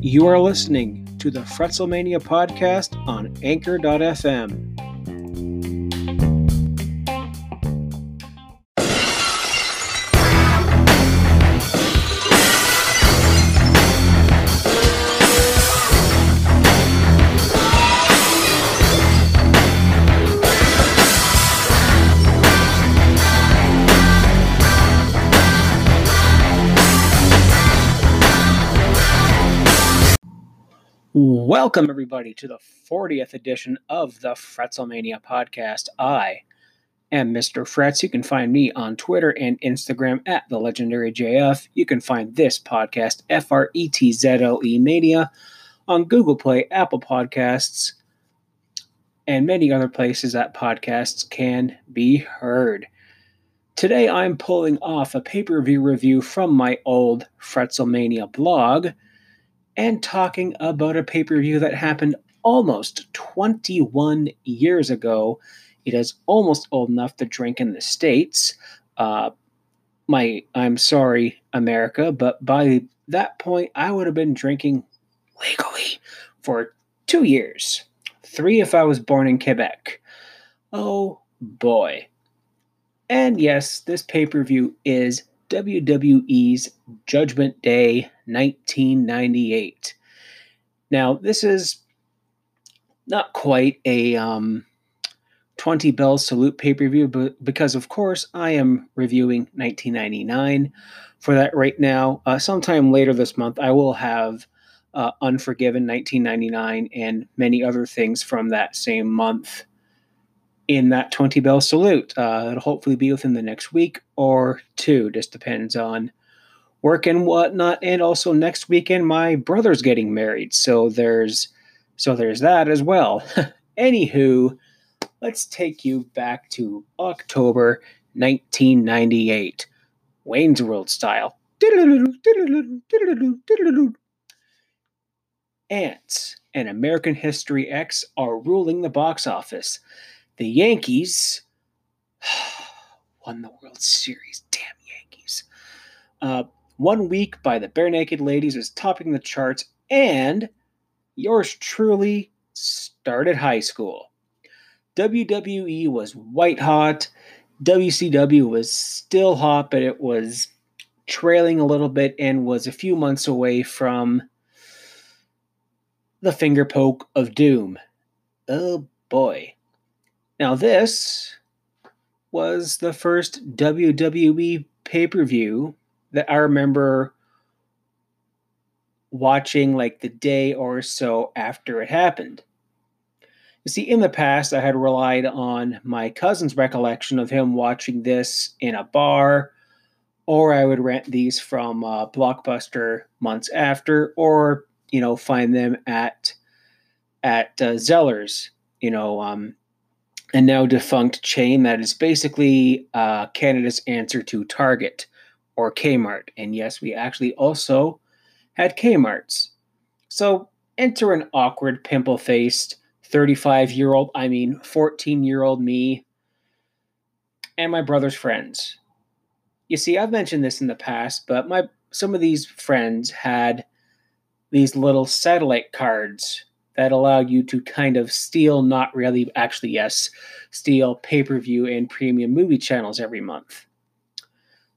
You are listening to the Fretzelmania podcast on Anchor.fm. Welcome, everybody, to the 40th edition of the Fretzelmania podcast. I am Mr. Fretz. You can find me on Twitter and Instagram at the legendary JF. You can find this podcast, F R E T Z L E Mania, on Google Play, Apple Podcasts, and many other places that podcasts can be heard. Today, I'm pulling off a pay per view review from my old Fretzelmania blog and talking about a pay per view that happened almost 21 years ago. It is almost old enough to drink in the States. Uh, my, I'm sorry, America, but by that point, I would have been drinking legally for two years. Three if I was born in Quebec. Oh boy. And yes, this pay per view is WWE's Judgment Day 1998. Now, this is not quite a um, 20 Bell Salute pay per view, but because, of course, I am reviewing 1999 for that right now. Uh, sometime later this month, I will have uh, Unforgiven 1999 and many other things from that same month in that 20 bell salute. Uh, it'll hopefully be within the next week or two. Just depends on work and whatnot. And also next weekend, my brother's getting married, so there's so there's that as well. Anywho, let's take you back to October 1998, Wayne's World style. Antz and American History X are ruling the box office the Yankees won the World Series. Damn Yankees. Uh, one week by the Barenaked Ladies was topping the charts, and yours truly started high school. WWE was white hot. WCW was still hot, but it was trailing a little bit and was a few months away from the finger poke of doom. Oh boy. Now, this was the first WWE pay per view that I remember watching like the day or so after it happened. You see, in the past, I had relied on my cousin's recollection of him watching this in a bar, or I would rent these from uh, Blockbuster months after, or you know, find them at at uh, Zeller's, you know, um, a now defunct chain that is basically uh, Canada's answer to Target or Kmart. And yes, we actually also had Kmarts. So enter an awkward, pimple faced 35 year old, I mean 14 year old me, and my brother's friends. You see, I've mentioned this in the past, but my some of these friends had these little satellite cards that allow you to kind of steal, not really, actually, yes, steal pay per view and premium movie channels every month.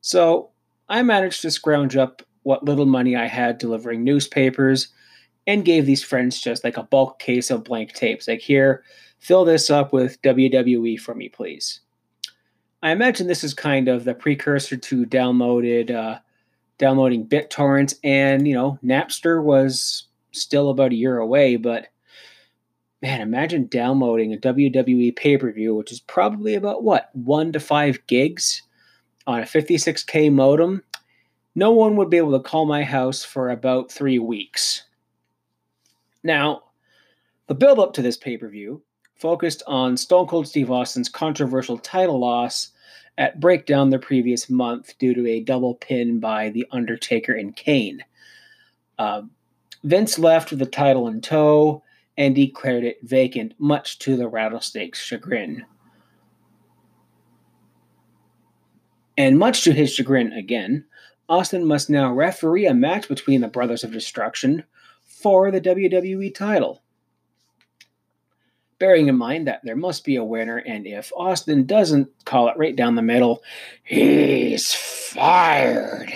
So I managed to scrounge up what little money I had delivering newspapers and gave these friends just like a bulk case of blank tapes. Like, here, fill this up with WWE for me, please. I imagine this is kind of the precursor to downloaded, uh, downloading BitTorrent, and you know, Napster was still about a year away, but man, imagine downloading a WWE pay per view, which is probably about what, one to five gigs on a 56K modem. No one would be able to call my house for about three weeks. Now, the build up to this pay per view focused on Stone Cold Steve Austin's controversial title loss at Breakdown the previous month due to a double pin by The Undertaker and Kane. Uh, Vince left with the title in tow and declared it vacant, much to the rattlesnake's chagrin. And much to his chagrin again, Austin must now referee a match between the Brothers of Destruction for the WWE title. Bearing in mind that there must be a winner, and if Austin doesn't call it right down the middle, he's fired.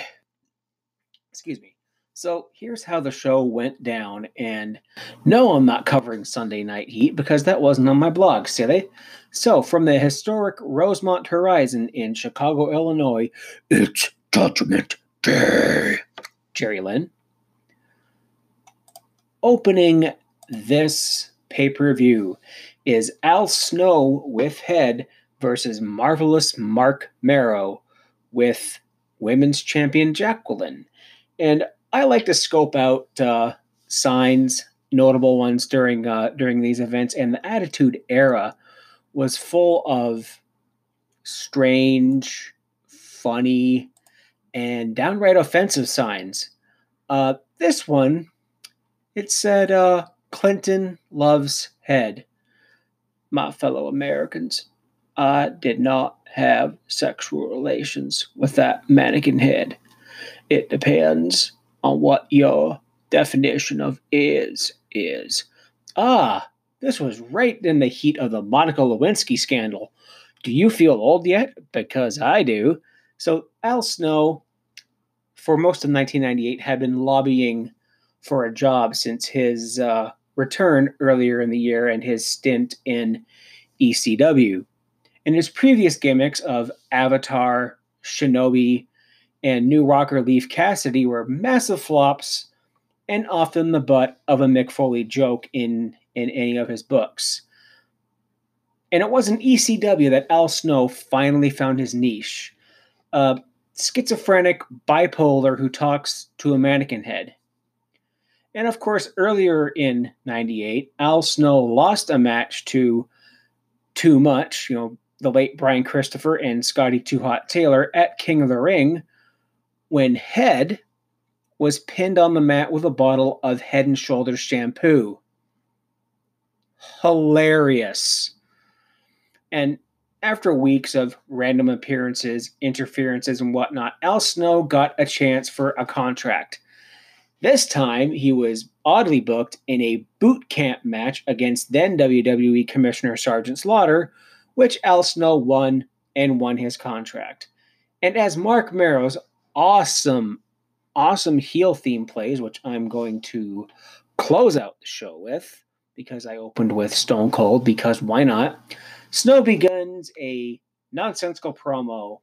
Excuse me. So here's how the show went down. And no, I'm not covering Sunday Night Heat because that wasn't on my blog, silly. So from the historic Rosemont Horizon in Chicago, Illinois, it's Judgment Day. Jerry Lynn. Opening this pay per view is Al Snow with Head versus Marvelous Marc Mero with Women's Champion Jacqueline. And I like to scope out uh, signs, notable ones during uh, during these events, and the Attitude Era was full of strange, funny, and downright offensive signs. Uh, this one, it said, uh, "Clinton loves head." My fellow Americans, I did not have sexual relations with that mannequin head. It depends on what your definition of is is. Ah, this was right in the heat of the Monica Lewinsky scandal. Do you feel old yet? Because I do. So, Al Snow, for most of 1998, had been lobbying for a job since his uh, return earlier in the year and his stint in ECW. In his previous gimmicks of Avatar, Shinobi, and New Rocker Leif Cassidy were massive flops and often the butt of a Mick Foley joke in, in any of his books. And it was in ECW that Al Snow finally found his niche. A schizophrenic bipolar who talks to a mannequin head. And of course, earlier in 98, Al Snow lost a match to Too Much, you know, the late Brian Christopher and Scotty Too Hot Taylor at King of the Ring when Head was pinned on the mat with a bottle of Head and Shoulders shampoo. Hilarious. And after weeks of random appearances, interferences, and whatnot, Al Snow got a chance for a contract. This time, he was oddly booked in a boot camp match against then WWE Commissioner Sergeant Slaughter, which Al Snow won and won his contract. And as Marc Mero's awesome, awesome heel theme plays, which I'm going to close out the show with because I opened with Stone Cold, because why not? Snow begins a nonsensical promo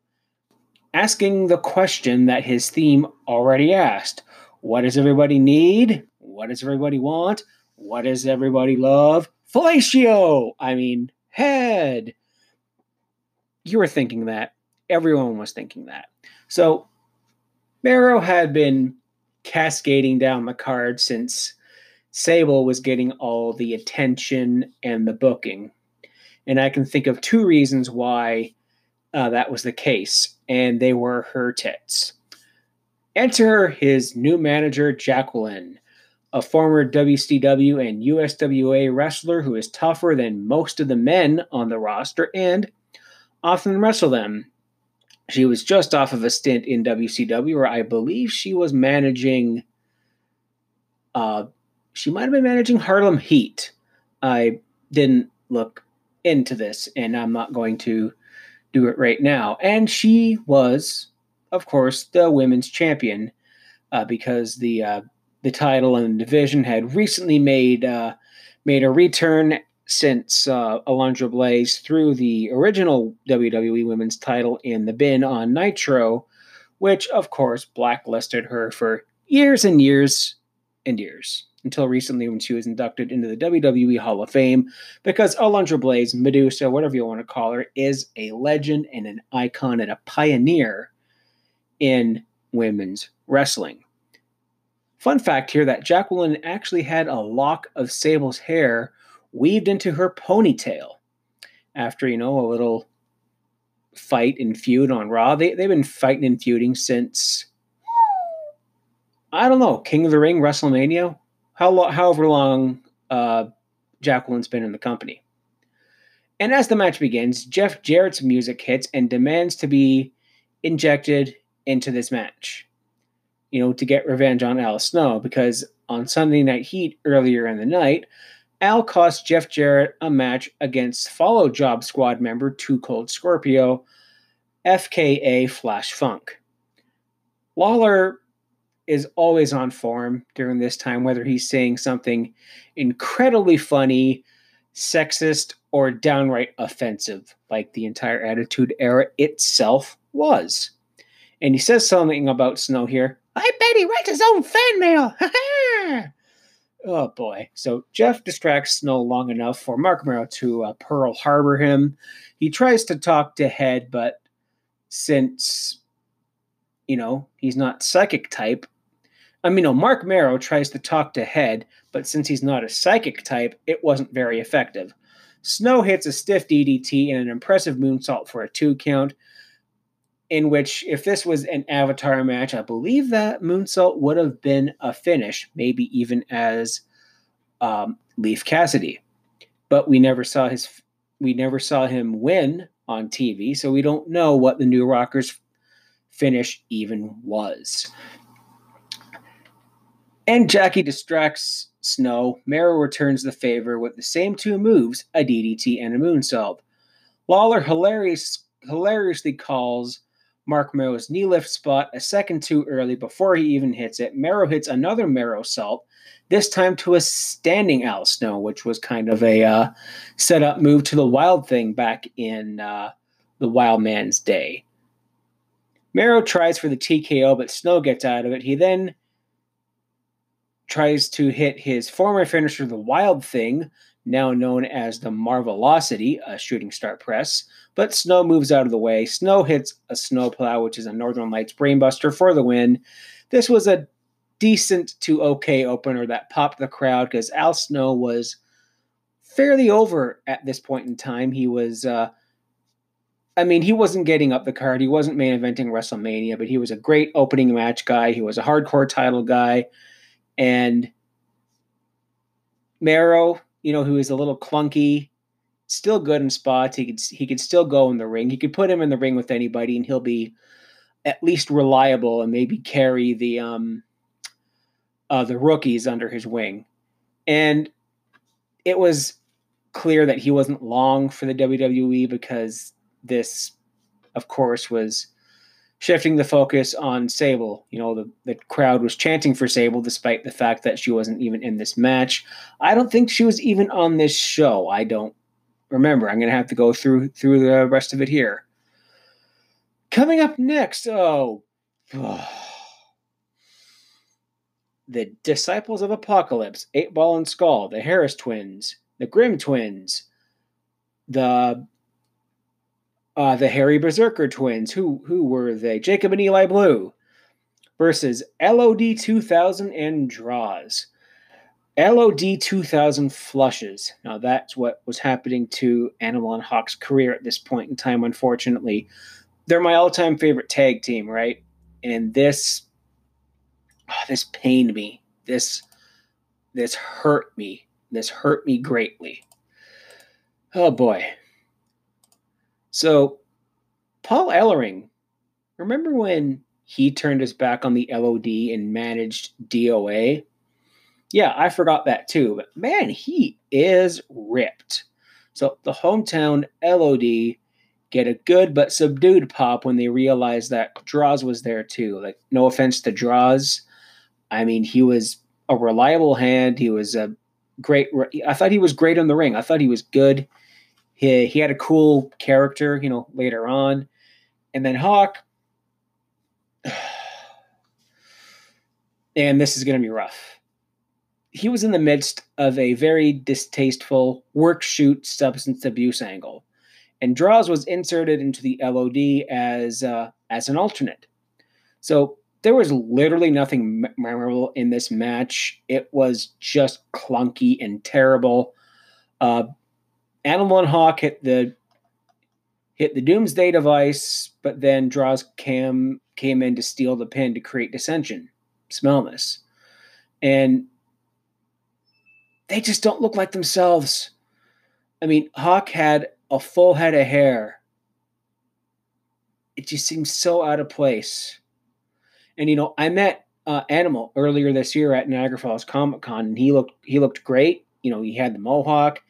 asking the question that his theme already asked What does everybody need? What does everybody want? What does everybody love? Fellatio! I mean, head. You were thinking that. Everyone was thinking that. So Mero had been cascading down the card since Sable was getting all the attention and the booking. And I can think of two reasons why uh, that was the case, and they were her tits. Enter his new manager, Jacqueline, a former WCW and USWA wrestler who is tougher than most of the men on the roster and often wrestle them she was just off of a stint in WCW, where I believe she was managing. Uh, she might have been managing Harlem Heat. I didn't look into this, and I'm not going to do it right now. And she was, of course, the women's champion uh, because the uh, the title and the division had recently made uh, made a return since uh, Alundra Blaze threw the original WWE Women's title in the bin on Nitro, which of course blacklisted her for years and years and years until recently when she was inducted into the WWE Hall of Fame because Alundra Blaze, Medusa, whatever you want to call her, is a legend and an icon and a pioneer in women's wrestling. Fun fact here that Jacqueline actually had a lock of Sable's hair weaved into her ponytail after, you know, a little fight and feud on Raw. They, they've been fighting and feuding since, I don't know, King of the Ring, WrestleMania, how lo- however long uh, Jacqueline's been in the company. And as the match begins, Jeff Jarrett's music hits and demands to be injected into this match. you know, to get revenge on Al Snow because on Sunday Night Heat earlier in the night, Al cost Jeff Jarrett a match against Follow Job Squad member Too Cold Scorpio, FKA Flash Funk. Lawler is always on form during this time, whether he's saying something incredibly funny, sexist, or downright offensive, like the entire Attitude Era itself was. And he says something about Snow here. I bet he writes his own fan mail. oh boy. So Jeff distracts Snow long enough for Marc Mero to uh, Pearl Harbor him. He tries to talk to Head, but since, you know, he's not psychic type, I mean, no, Marc Mero tries to talk to Head, but since he's not a psychic type, it wasn't very effective. Snow hits a stiff DDT and an impressive moonsault for a two count, in which, if this was an Avatar match, I believe that moonsault would have been a finish, maybe even as um, Leif Cassidy. But we never saw his, we never saw him win on TV, so we don't know what the New Rockers finish even was. And Jackie distracts Snow. Mero returns the favor with the same two moves, a DDT and a moonsault. Lawler hilarious, hilariously calls Marc Mero's knee lift spot a second too early before he even hits it. Mero hits another Mero salt, this time to a standing Al Snow, which was kind of a uh, setup move to the Wild thing back in uh, the Wild Man's day. Mero tries for the TKO, but Snow gets out of it. He then tries to hit his former finisher, the Wild Thing, now known as the Marvelocity, a shooting star press. But Snow moves out of the way. Snow hits a snowplow, which is a Northern Lights brainbuster for the win. This was a decent to okay opener that popped the crowd because Al Snow was fairly over at this point in time. He was, uh, I mean, he wasn't getting up the card. He wasn't main eventing WrestleMania, but he was a great opening match guy. He was a hardcore title guy. And Mero, you know, who is a little clunky, still good in spots. He could he could still go in the ring. He could put him in the ring with anybody, and he'll be at least reliable and maybe carry the um uh, the rookies under his wing. And it was clear that he wasn't long for the WWE because this, of course, was shifting the focus on Sable. You know, the, the crowd was chanting for Sable despite the fact that she wasn't even in this match. I don't think she was even on this show. I don't remember. I'm going to have to go through through the rest of it here. Coming up next, oh, oh the Disciples of Apocalypse, Eight Ball and Skull, the Harris Twins, the Grimm Twins, the uh, the Harry Berserker twins. Who who were they? Jacob and Eli Blue versus LOD 2000 and Droz. LOD 2000 flushes. Now that's what was happening to Animal and Hawk's career at this point in time. Unfortunately, they're my all-time favorite tag team, right? And this, oh, this pained me. This, this hurt me. This hurt me greatly. Oh boy. So, Paul Ellering, remember when he turned his back on the LOD and managed DOA? Yeah, I forgot that too, but man, he is ripped. So, the hometown LOD get a good but subdued pop when they realize that Droz was there too. Like, no offense to Droz. I mean, he was a reliable hand. He was a great. I thought he was great in the ring. I thought he was good. He, he had a cool character, you know, later on. And then Hawk, and this is going to be rough. He was in the midst of a very distasteful work shoot substance abuse angle, and Droz was inserted into the LOD as uh, as an alternate. So there was literally nothing memorable in this match. It was just clunky and terrible. Uh, Animal and Hawk hit the hit the Doomsday device, but then Droz Cam came in to steal the pin to create dissension. Smell this, and they just don't look like themselves. I mean, Hawk had a full head of hair. It just seems so out of place. And you know, I met uh, Animal earlier this year at Niagara Falls Comic Con, and he looked he looked great. You know, he had the mohawk,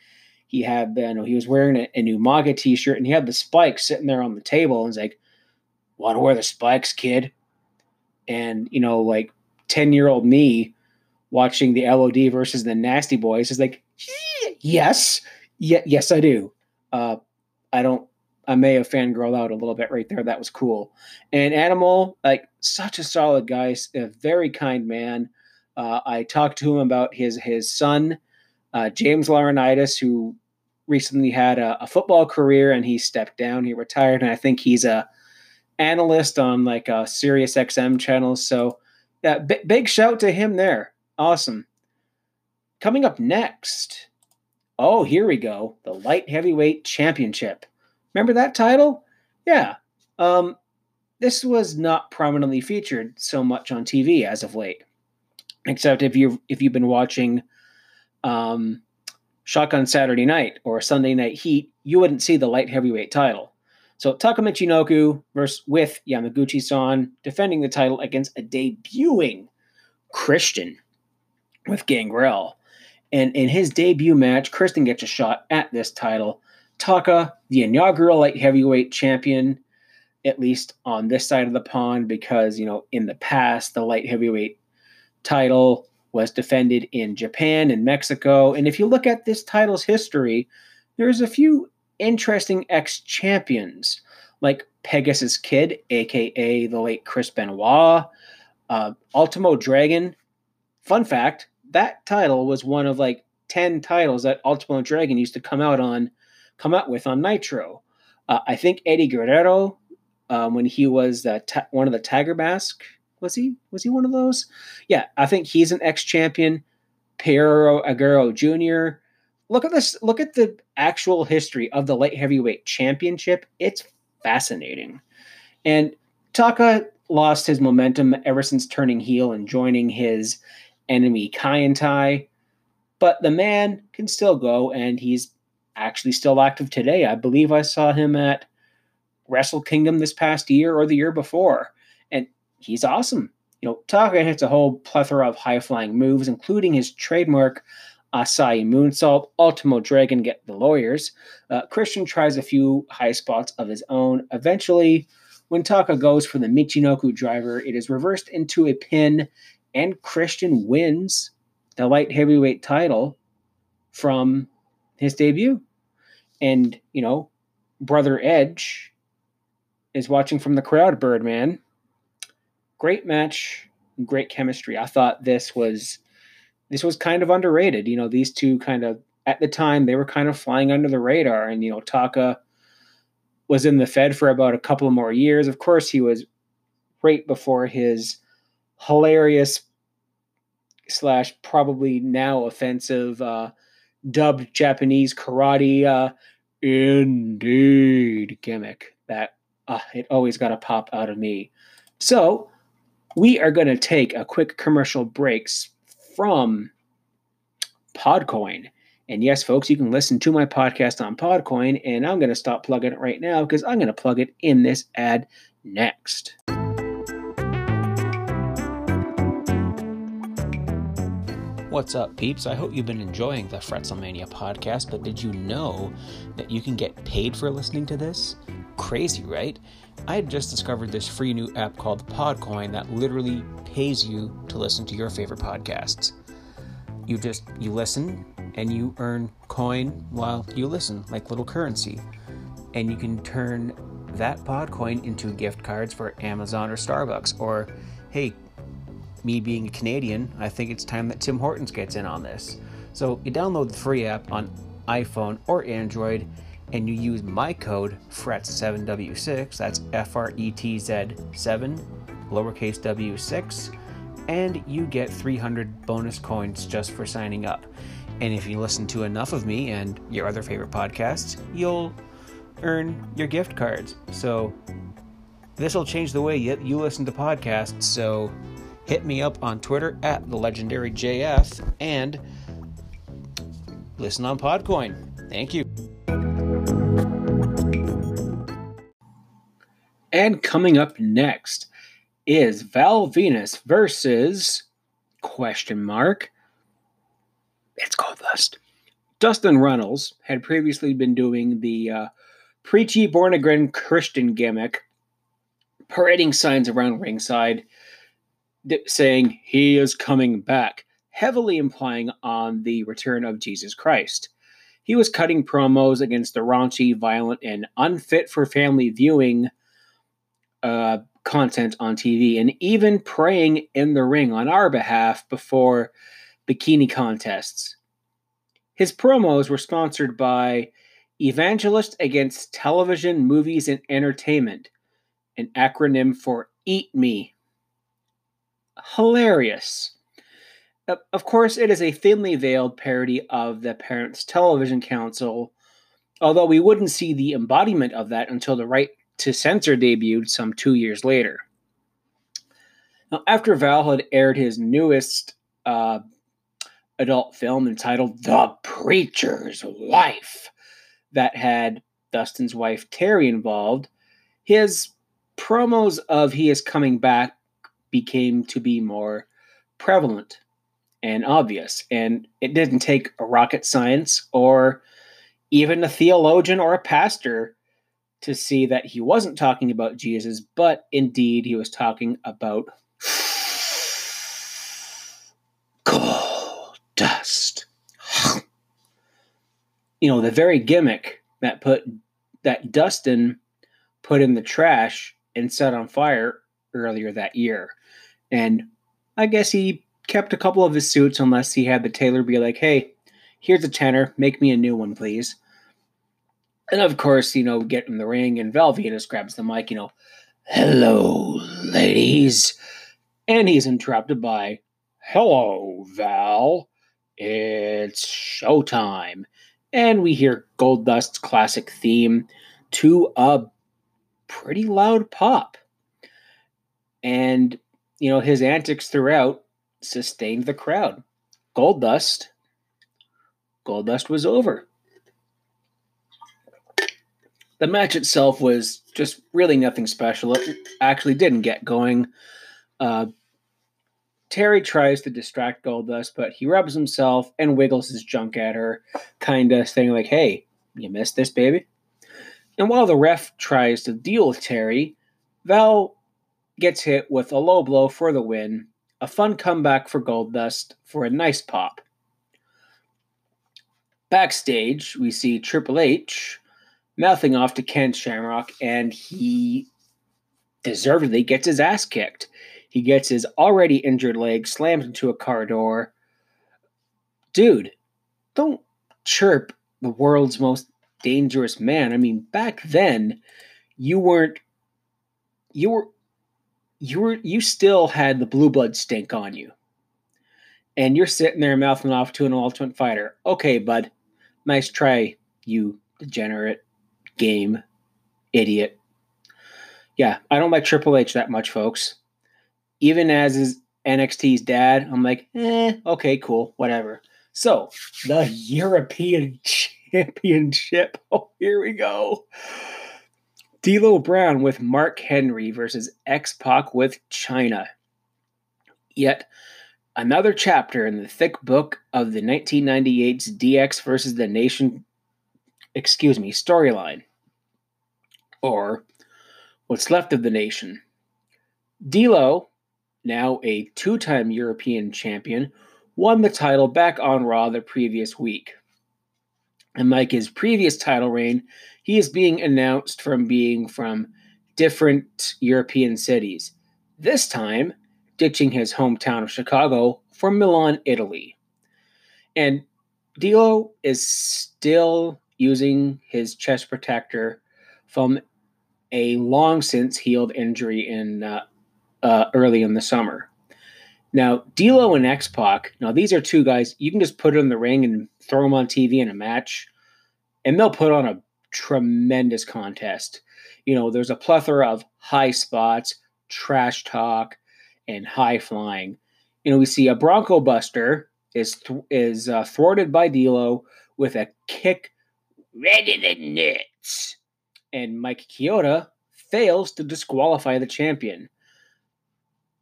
he had the, you know, he was wearing a, a Umaga t-shirt, and he had the spikes sitting there on the table, and he's like, "Want to wear the spikes, kid?" And you know, like ten year old me watching the LOD versus the Nasty Boys is like, yes, yeah, yes, I do. Uh, I don't. I may have fangirled out a little bit right there. That was cool. And Animal, like such a solid guy, a very kind man. Uh, I talked to him about his his son, uh, James Laurinaitis, who recently had a, a, football career and he stepped down. He retired, and I think he's a analyst on like a Sirius XM channel. So, yeah, b- big shout to him there. Awesome. Coming up next, oh, here we go. The Light Heavyweight Championship. Remember that title? Yeah. Um, this was not prominently featured so much on TV as of late. Except if you if you've been watching um, Shotgun Saturday Night or Sunday Night Heat, you wouldn't see the light heavyweight title. So Taka Michinoku versus with Yamaguchi-san defending the title against a debuting Christian with Gangrel. And in his debut match, Christian gets a shot at this title. Taka, the inaugural light heavyweight champion, at least on this side of the pond, because, you know, in the past, the light heavyweight title was defended in Japan and Mexico. And if you look at this title's history, there's a few interesting ex champions like Pegasus Kid, aka the late Chris Benoit, uh, Ultimo Dragon. Fun fact that title was one of like 10 titles that Ultimo Dragon used to come out on, come out with on Nitro. Uh, I think Eddie Guerrero, um, when he was ta- one of the Tiger Mask, was he? Was he one of those? Yeah, I think he's an ex champion. Perro Aguayo Jr. Look at this. Look at the actual history of the light heavyweight championship. It's fascinating. And Taka lost his momentum ever since turning heel and joining his enemy Kaientai. But the man can still go, and he's actually still active today. I believe I saw him at Wrestle Kingdom this past year or the year before, he's awesome. You know, Taka hits a whole plethora of high flying moves, including his trademark Asai moonsault, Ultimo Dragon get the lawyers. Uh, Christian tries a few high spots of his own. Eventually, when Taka goes for the Michinoku driver, it is reversed into a pin and Christian wins the light heavyweight title from his debut. And, you know, Brother Edge is watching from the crowd, Birdman. Great match, great chemistry. I thought this was this was kind of underrated. You know, these two kind of at the time they were kind of flying under the radar and you know, Taka was in the Fed for about a couple more years. Of course, he was right before his hilarious slash probably now offensive uh, dubbed Japanese karate uh, indeed gimmick that uh, it always got a pop out of me. So we are going to take a quick commercial breaks from Podcoin. And yes, folks, you can listen to my podcast on Podcoin, and I'm going to stop plugging it right now because I'm going to plug it in this ad next. What's up, peeps? I hope you've been enjoying the Fretzelmania podcast, but did you know that you can get paid for listening to this? Crazy, right? I had just discovered this free new app called Podcoin that literally pays you to listen to your favorite podcasts. You just you listen and you earn coin while you listen, like little currency. And you can turn that Podcoin into gift cards for Amazon or Starbucks or hey, me being a Canadian, I think it's time that Tim Hortons gets in on this. So you download the free app on iPhone or Android and you use my code FRETZ7W6, that's F R E T Z 7, lowercase w6, and you get 300 bonus coins just for signing up. And if you listen to enough of me and your other favorite podcasts, you'll earn your gift cards. So this will change the way you, you listen to podcasts. So hit me up on Twitter at the legendary JF and listen on Podcoin. Thank you. And coming up next, is Val Venis versus question mark. It's Goldust. Dustin Runnels had previously been doing the uh, preachy born again Christian gimmick, parading signs around ringside saying he is coming back, heavily implying on the return of Jesus Christ. He was cutting promos against the raunchy, violent, and unfit for family viewing uh, content on TV, and even praying in the ring on our behalf before bikini contests. His promos were sponsored by Evangelist Against Television, Movies, and Entertainment, an acronym for Eat Me. Hilarious. Of course, it is a thinly veiled parody of the Parents Television Council, although we wouldn't see the embodiment of that until the right to censor debuted some two years later. Now, after Val had aired his newest uh, adult film entitled The Preacher's Wife, that had Dustin's wife Terri involved, his promos of he is coming back became to be more prevalent and obvious. And it didn't take a rocket science or even a theologian or a pastor to see that he wasn't talking about Jesus, but indeed he was talking about gold dust. you know, the very gimmick that put that Dustin put in the trash and set on fire earlier that year. And I guess he kept a couple of his suits unless he had the tailor be like, hey, here's a tenner, make me a new one, please. And of course, you know, get in the ring, and Val Venis grabs the mic, you know, hello, ladies. And he's interrupted by, hello, Val. It's showtime. And we hear Goldust's classic theme to a pretty loud pop. And, you know, his antics throughout sustained the crowd. Goldust, Goldust was over the match itself was just really nothing special. It actually didn't get going. Uh, Terri tries to distract Goldust, but he rubs himself and wiggles his junk at her, kind of saying like, "Hey, you missed this, baby." And while the ref tries to deal with Terri, Val gets hit with a low blow for the win. A fun comeback for Goldust for a nice pop. Backstage, we see Triple H mouthing off to Ken Shamrock, and he deservedly gets his ass kicked. He gets his already injured leg slammed into a car door. Dude, don't chirp the world's most dangerous man. I mean, back then, you weren't you were you were you still had the blue blood stink on you. And you're sitting there mouthing off to an ultimate fighter. Okay, bud. Nice try, you degenerate game, idiot. Yeah, I don't like Triple H that much, folks. Even as his NXT's dad, I'm like, eh, okay, cool, whatever. So, the European Championship. Oh, here we go. D'Lo Brown with Mark Henry versus X Pac with Chyna. Yet another chapter in the thick book of the 1998's DX versus the Nation excuse me, storyline, or what's left of the nation. D'Lo, now a two-time European champion, won the title back on Raw the previous week. And like his previous title reign, he is being announced from being from different European cities. This time, ditching his hometown of Chicago for Milan, Italy. And D'Lo is still using his chest protector from a long since healed injury in uh, uh, early in the summer. Now, D'Lo and X Pac. Now, these are two guys you can just put in the ring and throw them on TV in a match, and they'll put on a tremendous contest. You know, there's a plethora of high spots, trash talk, and high flying. You know, we see a Bronco Buster is th- is uh, thwarted by D'Lo with a kick ready the nuts. And Mike Chioda fails to disqualify the champion.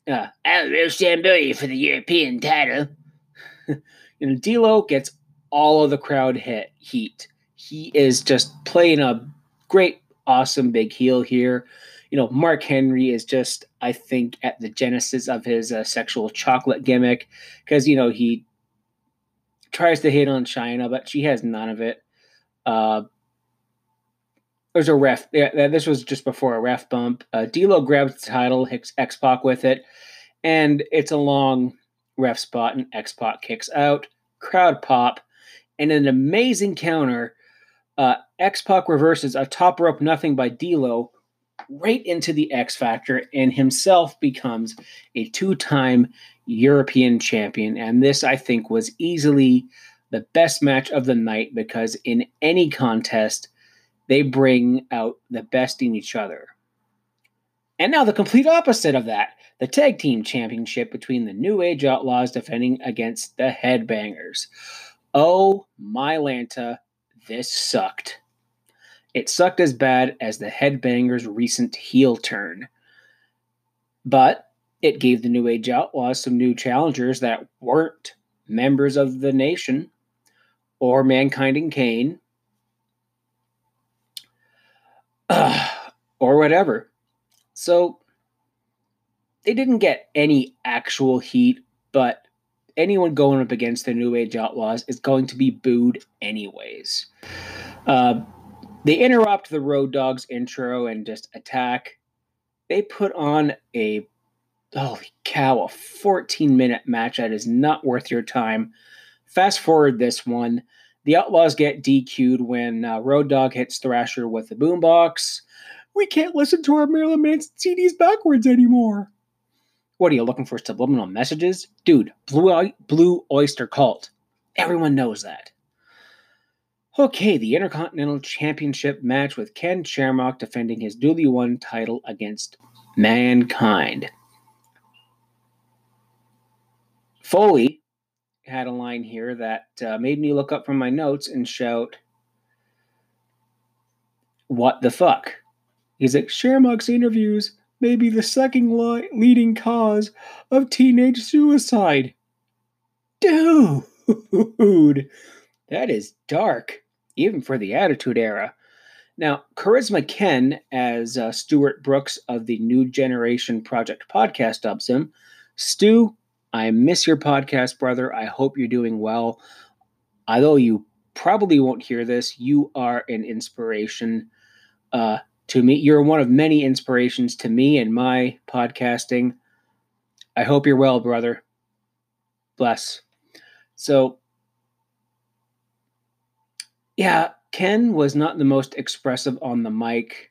uh, I'll roast for the European title. you know, D'Lo gets all of the crowd hit heat. He is just playing a great, awesome big heel here. You know, Mark Henry is just, I think, at the genesis of his uh, sexual chocolate gimmick because you know he tries to hit on Chyna, but she has none of it. Uh, there's a ref. Yeah, this was just before a ref bump. Uh, D'Lo grabs the title, hits X Pac with it, and it's a long ref spot, and X Pac kicks out. Crowd pop, and an amazing counter. Uh, X Pac reverses a top rope nothing by D'Lo right into the X Factor, and himself becomes a two-time European champion. And this, I think, was easily the best match of the night because in any contest they bring out the best in each other. And now the complete opposite of that the tag team championship between the New Age Outlaws defending against the Headbangers. Oh my Lanta, this sucked. It sucked as bad as the Headbangers' recent heel turn. But it gave the New Age Outlaws some new challengers that weren't members of the nation or Mankind and Kane uh, or whatever. So they didn't get any actual heat, but anyone going up against the New Age Outlaws is going to be booed anyways. Uh, they interrupt the Road Dogs intro and just attack. They put on a holy cow, a 14 minute match that is not worth your time. Fast forward this one. The Outlaws get DQ'd when uh, Road Dog hits Thrasher with the boombox. We can't listen to our Marilyn Manson CDs backwards anymore. What are you looking for subliminal messages? Dude, Blue, Blue Oyster Cult. Everyone knows that. Okay, the Intercontinental Championship match with Ken Shamrock defending his newly won title against Mankind. Foley had a line here that uh, made me look up from my notes and shout, What the fuck? He's like, Shamrock's interviews may be the second li- leading cause of teenage suicide. Dude, that is dark, even for the Attitude Era. Now, Charisma Ken, as uh, Stuart Brooks of the New Generation Project podcast dubs him, Stu I miss your podcast, brother. I hope you're doing well. Although you probably won't hear this, you are an inspiration uh, to me. You're one of many inspirations to me and my podcasting. I hope you're well, brother. Bless. So, yeah, Ken was not the most expressive on the mic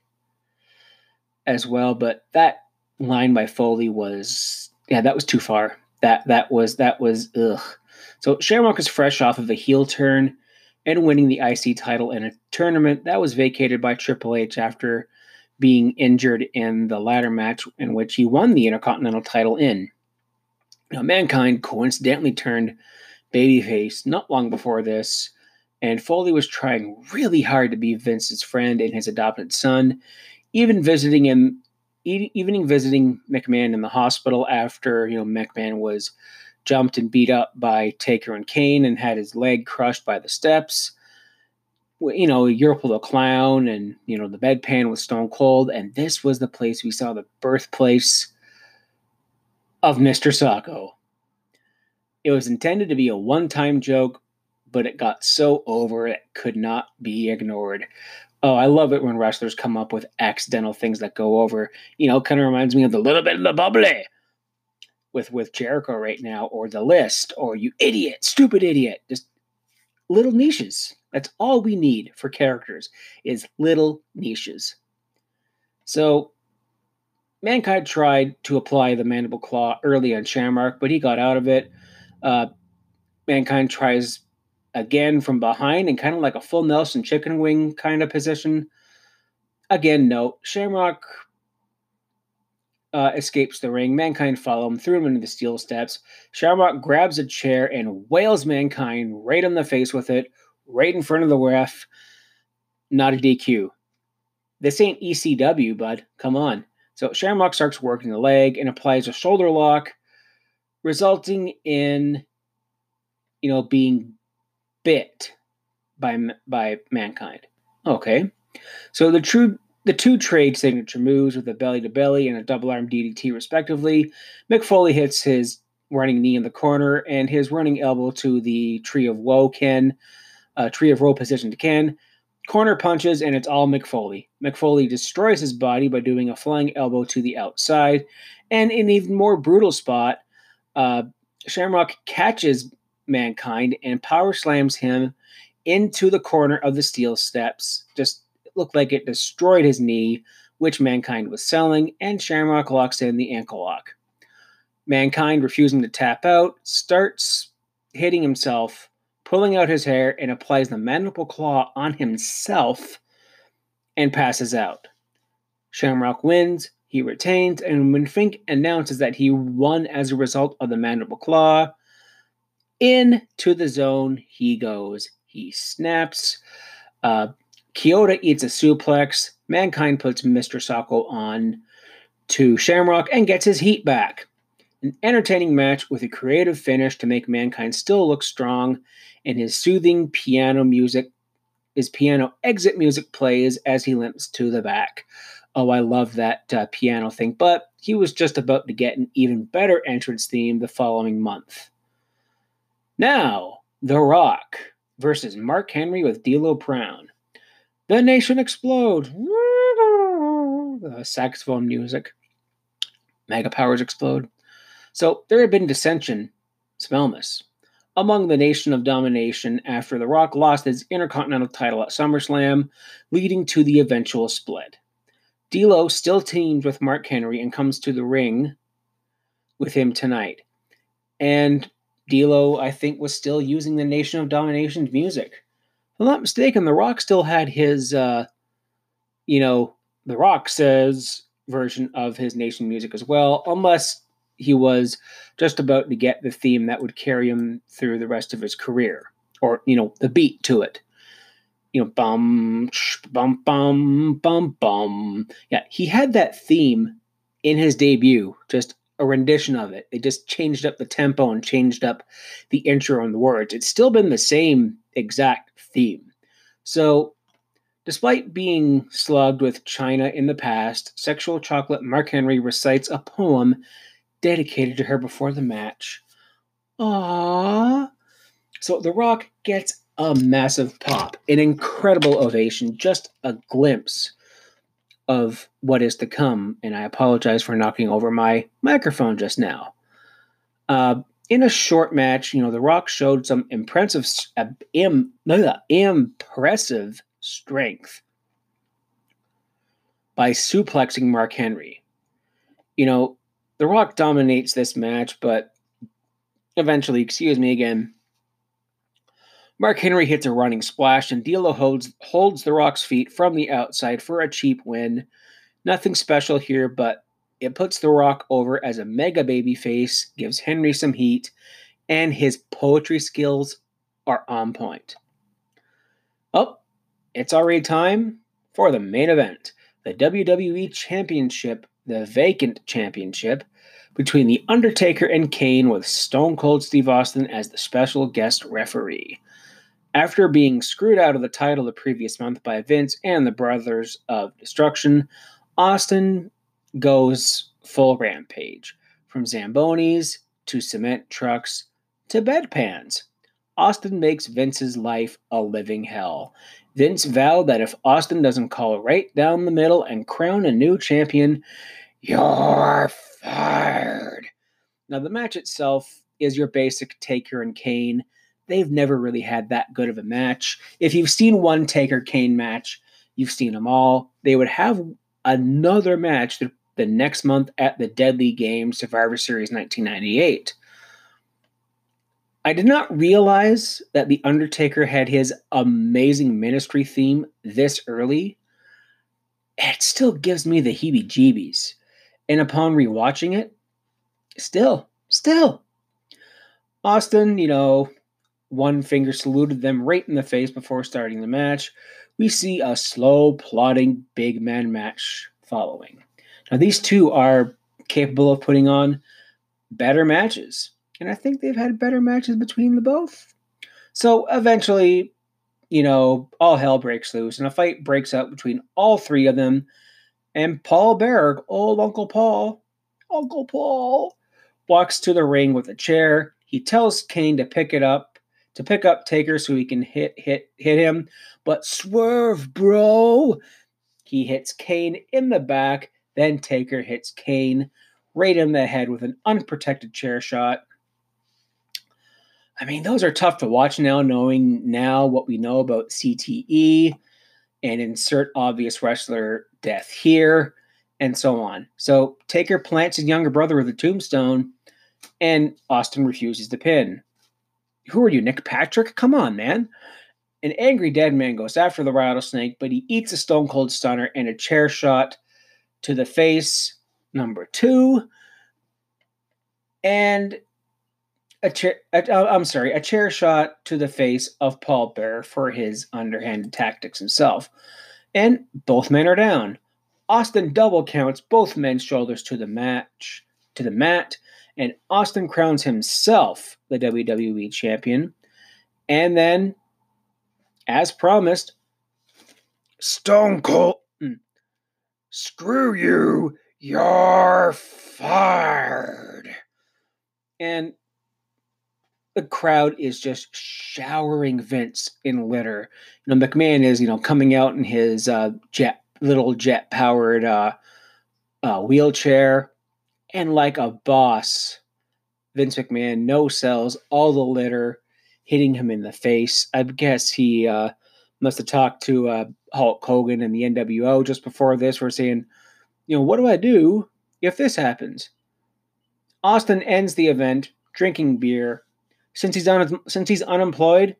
as well, but that line by Foley was, yeah, that was too far that that was that was ugh. So Shamrock is fresh off of a heel turn and winning the IC title in a tournament that was vacated by Triple H after being injured in the latter match in which he won the Intercontinental title in. Now, Mankind coincidentally turned babyface not long before this, and Foley was trying really hard to be Vince's friend and his adopted son, even visiting him even visiting McMahon in the hospital after you know McMahon was jumped and beat up by Taker and Kane and had his leg crushed by the steps. You know, Yurple the Clown and you know the bedpan with Stone Cold, and this was the place we saw the birthplace of Mr. Socko. It was intended to be a one-time joke, but it got so over it could not be ignored. Oh, I love it when wrestlers come up with accidental things that go over. You know, kind of reminds me of the little bit of the bubbly with with Jericho right now, or the list, or you idiot, stupid idiot. Just little niches. That's all we need for characters is little niches. So Mankind tried to apply the mandible claw early on Shamrock, but he got out of it. Uh, Mankind tries again from behind and kind of like a full Nelson chicken wing kind of position. Again, no. Shamrock uh, escapes the ring. Mankind follow him, threw him into the steel steps. Shamrock grabs a chair and wails Mankind right in the face with it, right in front of the ref. Not a DQ. This ain't ECW, bud. Come on. So Shamrock starts working the leg and applies a shoulder lock, resulting in, you know, being bit by by mankind. Okay, so the true the two trade signature moves with a belly to belly and a double arm DDT respectively. Mick Foley hits his running knee in the corner and his running elbow to the tree of woe Ken, uh, tree of woe position to Ken. Corner punches and it's all Mick Foley. McFoley destroys his body by doing a flying elbow to the outside, and in an even more brutal spot, uh, Shamrock catches Mankind and power slams him into the corner of the steel steps. Just looked like it destroyed his knee, which Mankind was selling, and Shamrock locks in the ankle lock. Mankind, refusing to tap out, starts hitting himself, pulling out his hair, and applies the mandible claw on himself and passes out. Shamrock wins, he retains, and when Fink announces that he won as a result of the mandible claw, into the zone he goes. He snaps. Uh, Kyoto eats a suplex. Mankind puts Mr. Socko on to Shamrock and gets his heat back. An entertaining match with a creative finish to make Mankind still look strong, and his soothing piano music, his piano exit music plays as he limps to the back. Oh, I love that uh, piano thing, but he was just about to get an even better entrance theme the following month. Now, The Rock versus Mark Henry with D'Lo Brown. The nation explode. The uh, saxophone music. Mega powers explode. So there had been dissension, among the Nation of Domination after The Rock lost his Intercontinental title at SummerSlam, leading to the eventual split. D'Lo still teams with Mark Henry and comes to the ring with him tonight. And D'Lo, I think, was still using the Nation of Domination's music. I'm not mistaken, The Rock still had his, uh, you know, The Rock says version of his Nation music as well, unless he was just about to get the theme that would carry him through the rest of his career, or you know, the beat to it. You know, bum, bum, bum, bum, bum. Yeah, he had that theme in his debut, just a rendition of it. They just changed up the tempo and changed up the intro and the words. It's still been the same exact theme. So, despite being slugged with Chyna in the past, Sexual Chocolate Mark Henry recites a poem dedicated to her before the match. Aww. So The Rock gets a massive pop, an incredible ovation, just a glimpse of what is to come. And I apologize for knocking over my microphone just now. Uh, in a short match, you know, The Rock showed some impressive, uh, Im, impressive strength by suplexing Mark Henry. You know, the Rock dominates this match, but eventually, excuse me again, Mark Henry hits a running splash, and D'Lo holds, holds The Rock's feet from the outside for a cheap win. Nothing special here, but it puts The Rock over as a mega baby face, gives Henry some heat, and his poetry skills are on point. Oh, it's already time for the main event the WWE Championship the vacant championship between The Undertaker and Kane with Stone Cold Steve Austin as the special guest referee. After being screwed out of the title the previous month by Vince and the Brothers of Destruction, Austin goes full rampage from Zambonis to cement trucks to bedpans. Austin makes Vince's life a living hell. Vince vowed that if Austin doesn't call right down the middle and crown a new champion, you're fired. Now, the match itself is your basic Taker and Kane. They've never really had that good of a match. If you've seen one Taker Kane match, you've seen them all. They would have another match the, the next month at the Deadly Game Survivor Series 1998. I did not realize that The Undertaker had his amazing ministry theme this early. It still gives me the heebie jeebies. And upon rewatching it, still, still, Austin, you know, one finger saluted them right in the face before starting the match. We see a slow, plodding big man match following. Now, these two are capable of putting on better matches. And I think they've had better matches between the both. So eventually, you know, all hell breaks loose and a fight breaks out between all three of them. And Paul Bearer, old Uncle Paul, Uncle Paul, walks to the ring with a chair. He tells Kane to pick it up, to pick up Taker so he can hit hit hit him. But swerve, bro. He hits Kane in the back. Then Taker hits Kane right in the head with an unprotected chair shot. I mean, those are tough to watch now, knowing now what we know about CTE and insert obvious wrestler death here and so on. So Taker plants his younger brother with a tombstone, and Austin refuses to pin. Who are you, Nick Patrick? Come on, man. An angry dead man goes after the rattlesnake, but he eats a stone cold stunner and a chair shot to the face, number two. And a chair, uh, I'm sorry, a chair shot to the face of Paul Bearer for his underhanded tactics himself. And both men are down. Austin double counts both men's shoulders to the match to the mat, and Austin crowns himself the WWE champion. And then, as promised, Stone Cold, mm, screw you, you're fired. And the crowd is just showering Vince in litter. You know, McMahon is, you know, coming out in his uh, jet, little jet powered uh, uh, wheelchair. And like a boss, Vince McMahon no sells all the litter, hitting him in the face. I guess he uh, must have talked to uh, Hulk Hogan and the NWO just before this. We're saying, you know, what do I do if this happens? Austin ends the event drinking beer since he's un- since he's unemployed,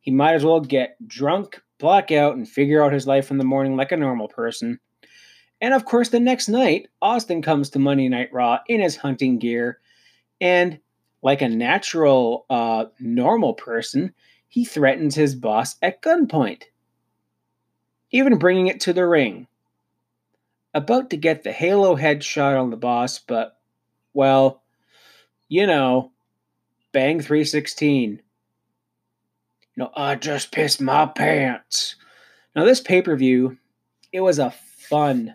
he might as well get drunk, black out, and figure out his life in the morning like a normal person. And of course, the next night, Austin comes to Monday Night Raw in his hunting gear, and like a natural, uh, normal person, he threatens his boss at gunpoint, even bringing it to the ring. About to get the halo headshot on the boss, but, well, you know, Bang 316. You know, I just pissed my pants. Now, this pay per view, it was a fun,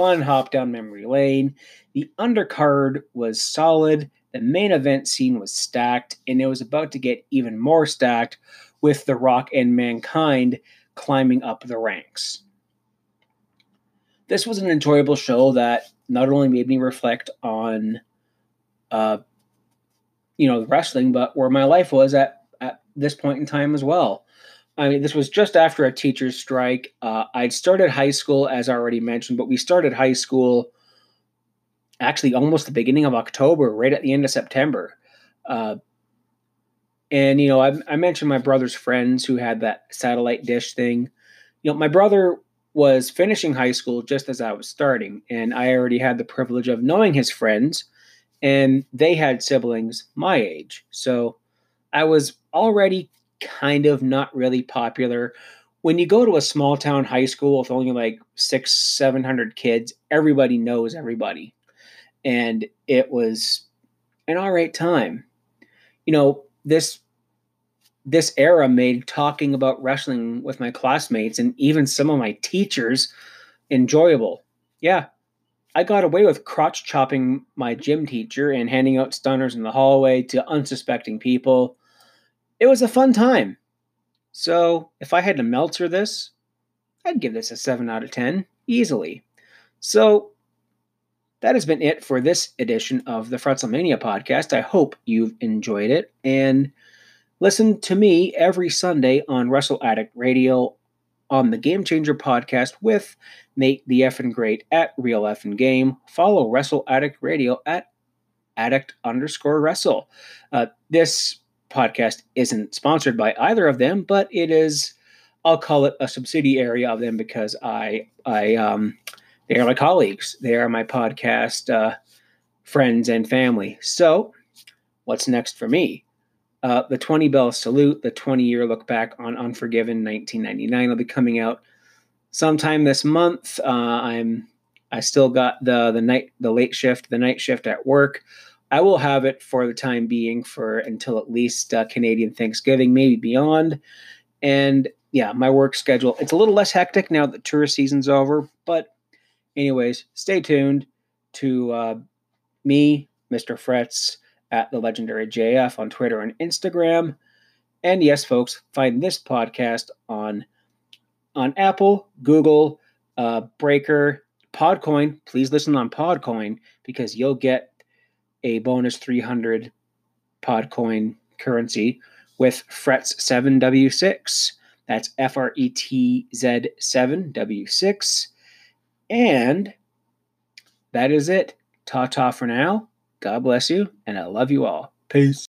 fun hop down memory lane. The undercard was solid. The main event scene was stacked, and it was about to get even more stacked with The Rock and Mankind climbing up the ranks. This was an enjoyable show that not only made me reflect on uh, you know, wrestling, but where my life was at, at this point in time as well. I mean, this was just after a teacher's strike. Uh, I'd started high school, as I already mentioned, but we started high school actually almost the beginning of October, right at the end of September. Uh, and, you know, I, I mentioned my brother's friends who had that satellite dish thing. You know, my brother was finishing high school just as I was starting, and I already had the privilege of knowing his friends and they had siblings my age. So I was already kind of not really popular. When you go to a small town high school with only like six, seven hundred kids, everybody knows everybody. And it was an all right time. You know, this this era made talking about wrestling with my classmates and even some of my teachers enjoyable. Yeah, I got away with crotch chopping my gym teacher and handing out stunners in the hallway to unsuspecting people. It was a fun time. So, if I had to Meltzer this, I'd give this a 7 out of 10 easily. So, that has been it for this edition of the Fretzelmania podcast. I hope you've enjoyed it and listen to me every Sunday on Wrestle Addict Radio on the Game Changer podcast with Nate the Effin Great at Real Effin Game. Follow Wrestle Addict Radio at addict underscore wrestle. Uh, this podcast isn't sponsored by either of them, but it is. I'll call it a subsidiary of them because I I um they are my colleagues. They are my podcast uh, friends and family. So, what's next for me? Uh, the 20 Bell Salute, the 20 year look back on Unforgiven 1999 will be coming out sometime this month. Uh, I'm I still got the the night the late shift, the night shift at work. I will have it for the time being for until at least uh, Canadian Thanksgiving, maybe beyond. And yeah, my work schedule it's a little less hectic now that tourist season's over. But anyways, stay tuned to uh, me, Mr. Fretz, at the legendary JF on Twitter and Instagram. And yes, folks, find this podcast on on Apple, Google, uh, Breaker, Podcoin. Please listen on Podcoin because you'll get a bonus 300 Podcoin currency with Fretz 7W6. That's F R E T Z 7W6. And that is it. Ta ta for now. God bless you, and I love you all. Peace.